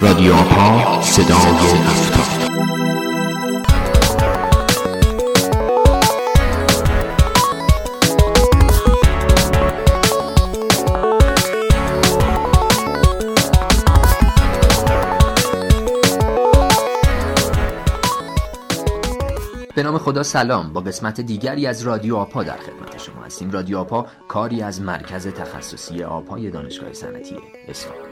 رادیو آپا صدای هفتاد به نام خدا سلام. با قسمت دیگری از رادیو آپا در خدمت شما هستیم. رادیو آپا کاری از مرکز تخصصی آپای دانشگاه صنعتی اصفهان.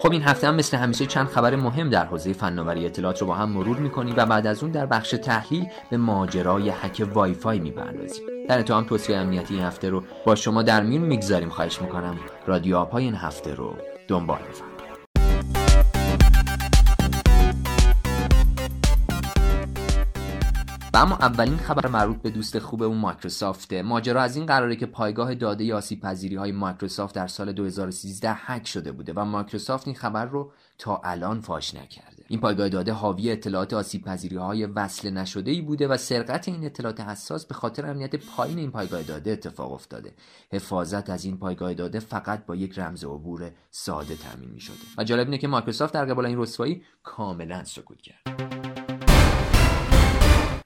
خب این هفته هم مثل همیشه چند خبر مهم در حوزه فناوری اطلاعات رو با هم مرور می‌کنیم و بعد از اون در بخش تحلیل به ماجرای هک وای فای می‌پردازیم. در انتها هم توصیه امنیتی این هفته رو با شما در میون می‌گذاریم خواهش می‌کنم. رادیو آپای این هفته رو دنبال بفرمایید. اما اولین خبر مربوط به دوست خوبمون مایکروسافت ماجرا از این قراره که پایگاه داده آسیب پذیری های مایکروسافت در سال 2013 هک شده بوده و مایکروسافت این خبر رو تا الان فاش نکرده. این پایگاه داده حاوی اطلاعات آسیب پذیری های وصل نشده ای بوده و سرقت این اطلاعات حساس به خاطر امنیت پایین این پایگاه داده اتفاق افتاده. حفاظت از این پایگاه داده فقط با یک رمز عبور ساده تامین می شده و جالب اینه که مایکروسافت در قبال این رسوایی کاملا سکوت کرد.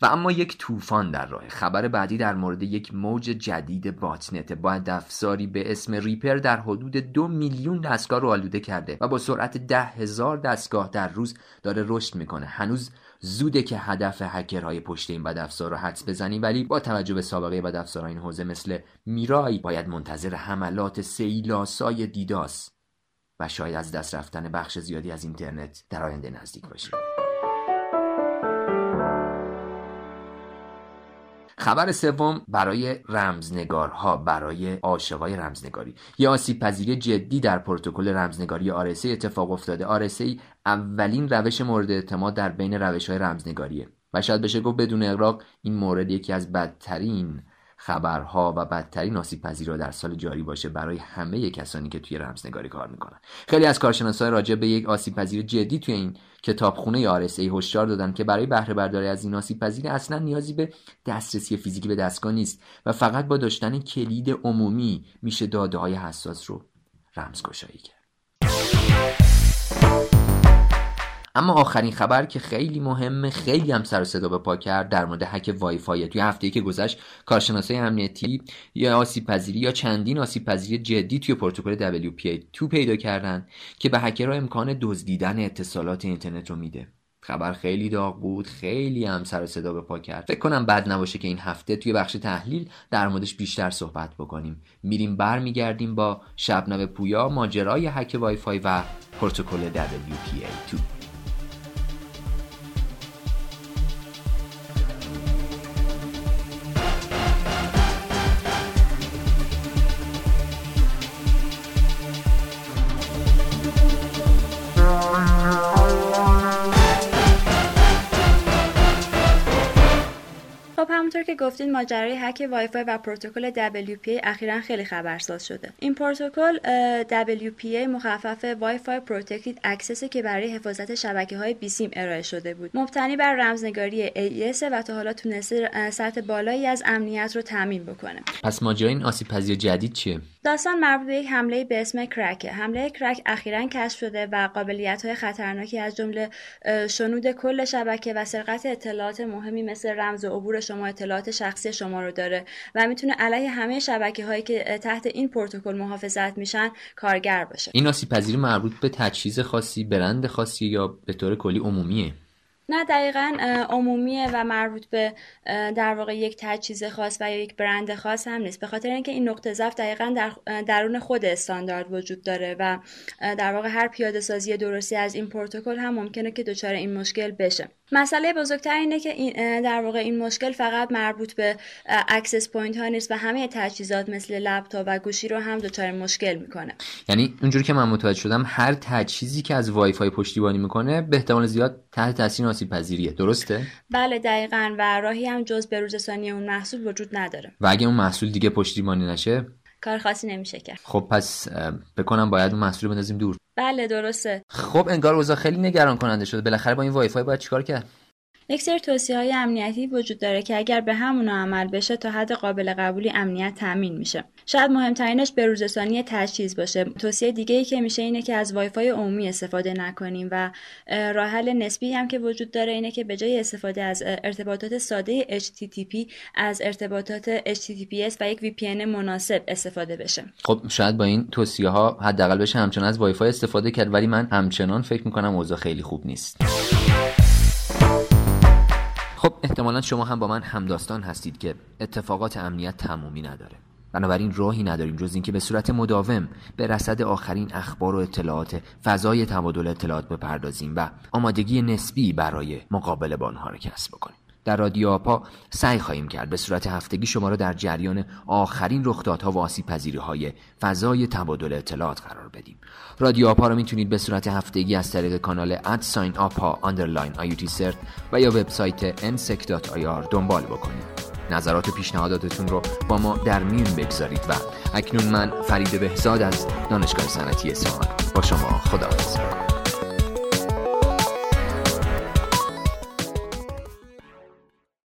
و اما یک طوفان در راه. خبر بعدی در مورد یک موج جدید باتنت با افزاری به اسم ریپر در حدود دو میلیون دستگاه رو آلوده کرده و با سرعت ده هزار دستگاه در روز داره رشد می‌کنه. هنوز زوده که هدف هکرهای پشت این بدافزار رو حدس بزنیم ولی با توجه به سابقه بدافزارهای این حوزه مثل میرای باید منتظر حملات سیلاسای دیداس و شاید از دست رفتن بخش زیادی از اینترنت در آینده نزدیک باشیم. خبر سوم برای رمزنگارها برای عاشقای رمزنگاری. یه آسیب پذیری جدی در پروتکل رمزنگاری RSA اتفاق افتاده. RSA اولین روش مورد اعتماد در بین روش های رمزنگاریه. و شاید بشه گفت بدون اقراق این مورد یکی از بدترین خبرها و بدترین آسیب پذیری در سال جاری باشه برای همه کسانی که توی رمزنگاری کار می‌کنن. خیلی از کارشناسان راجع به یک آسیب پذیر جدی توی این کتابخونه RSA هشدار دادن که برای بهره برداری از این آسیب پذیری اصلا نیازی به دسترسی فیزیکی به دستگاه نیست و فقط با داشتن کلید عمومی میشه داده های حساس رو رمزگشایی کرد. اما آخرین خبر که خیلی مهمه خیلی هم سر و صدا به پا کرد در مورد هک وای فای توی هفته که گذشت کارشناسای امنیتی یا آسیب پذیری یا چندین آسیب پذیری جدی توی پروتکل WPA2 پیدا کردن که به هکرها امکان دزدیدن اتصالات اینترنت رو میده. خبر خیلی داغ بود خیلی هم سر و صدا به پا کرد. فکر کنم بد نباشه که این هفته توی بخش تحلیل در موردش بیشتر صحبت بکنیم. میریم برمیگردیم با شبنم پویا ماجرای هک وای فای و پروتکل WPA2 همونطور که گفتین ماجرای هک وای فای و پروتکل WPA اخیرا خیلی خبرساز شده. این پروتکل WPA مخفف Wi-Fi Protected Access که برای حفاظت شبکه های بیسیم ارائه شده بود. مبتنی بر رمزنگاری AES و تا حالا تونسته سطح بالایی از امنیت رو تامین بکنه. پس ماجرای این آسیب پذیری جدید چیه؟ داستان مربوط به یک حمله به اسم KRACK. حمله KRACK اخیرا کشف شده و قابلیت های خطرناکی از جمله شنود کل شبکه و سرقت اطلاعات مهمی مثل رمز و عبور شما اطلاعات شخصی شما رو داره و می‌تونه علیه همه شبکه هایی که تحت این پروتکل محافظت میشن کارگر باشه. این آسیب پذیری مربوط به تجهیز خاصی برند خاصی یا به طور کلی عمومیه؟ نه دقیقا عمومیه و مربوط به در واقع یک تجهیز خاص و یا یک برند خاص هم نیست. به خاطر اینکه این نقطه ضعف دقیقا در درون خود استاندارد وجود داره و در واقع هر پیاده سازی درستی از این پروتکل هم ممکنه که دچار این مشکل بشه. مسئله بزرگتر اینه که این در واقع این مشکل فقط مربوط به access point ها نیست و همه تجهیزات مثل لپتاپ و گوشی رو هم دچار مشکل می‌کنه. یعنی اونجوری که من متوجه شدم هر تجهیزی که از وای فای پشتیبانی می‌کنه به احتمال زیاد تحت تاثیر آسیب پذیریه درسته؟ بله دقیقا. و راهی هم جز بروزرسانی اون محصول وجود نداره. و اگه اون محصول دیگه پشتیبانی نشه؟ کار خاصی نمیشه کرد. خب پس فکر کنم باید اون محصول بندازیم دور. بله درسته. خب انگار اوضاع خیلی نگران کننده شده. بالاخره با این وای فای باید چیکار کرد؟ یک سری توصیه های امنیتی وجود داره که اگر به همون عمل بشه تا حد قابل قبولی امنیت تامین میشه. شاید مهمترینش به روزرسانی تجهیز باشه. توصیه دیگه ای که میشه اینه که از وایفای عمومی استفاده نکنیم و راه حل نسبی هم که وجود داره اینه که به جای استفاده از ارتباطات ساده HTTP از ارتباطات HTTPS و یک VPN مناسب استفاده بشه. خب شاید با این توصیه ها حداقل بشه همچنان از وایفای استفاده کرد ولی من همچنان فکر می‌کنم اوضاع خیلی خوب نیست. احتمالا شما هم با من همداستان هستید که اتفاقات امنیت تمومی نداره. بنابراین راهی نداریم جز اینکه به صورت مداوم به رصد آخرین اخبار و اطلاعات فضای تبادل اطلاعات بپردازیم و آمادگی نسبی برای مقابله با آنها را کسب بکنیم. در رادیو آپا سعی خواهیم کرد به صورت هفتگی شما را در جریان آخرین رخدادها و آسیب های فضای تبادل اطلاعات قرار بدیم. رادیو آپا را می‌تونید به صورت هفتگی از طریق کانال at sign آپا underline IUT CERT و یا وبسایت nsec.ir دنبال بکنید. نظرات و پیشنهاداتتون رو با ما در میون بگذارید و اکنون من فرید بهزاد از دانشگاه صنعتی اصفهان با شما خداحافظ.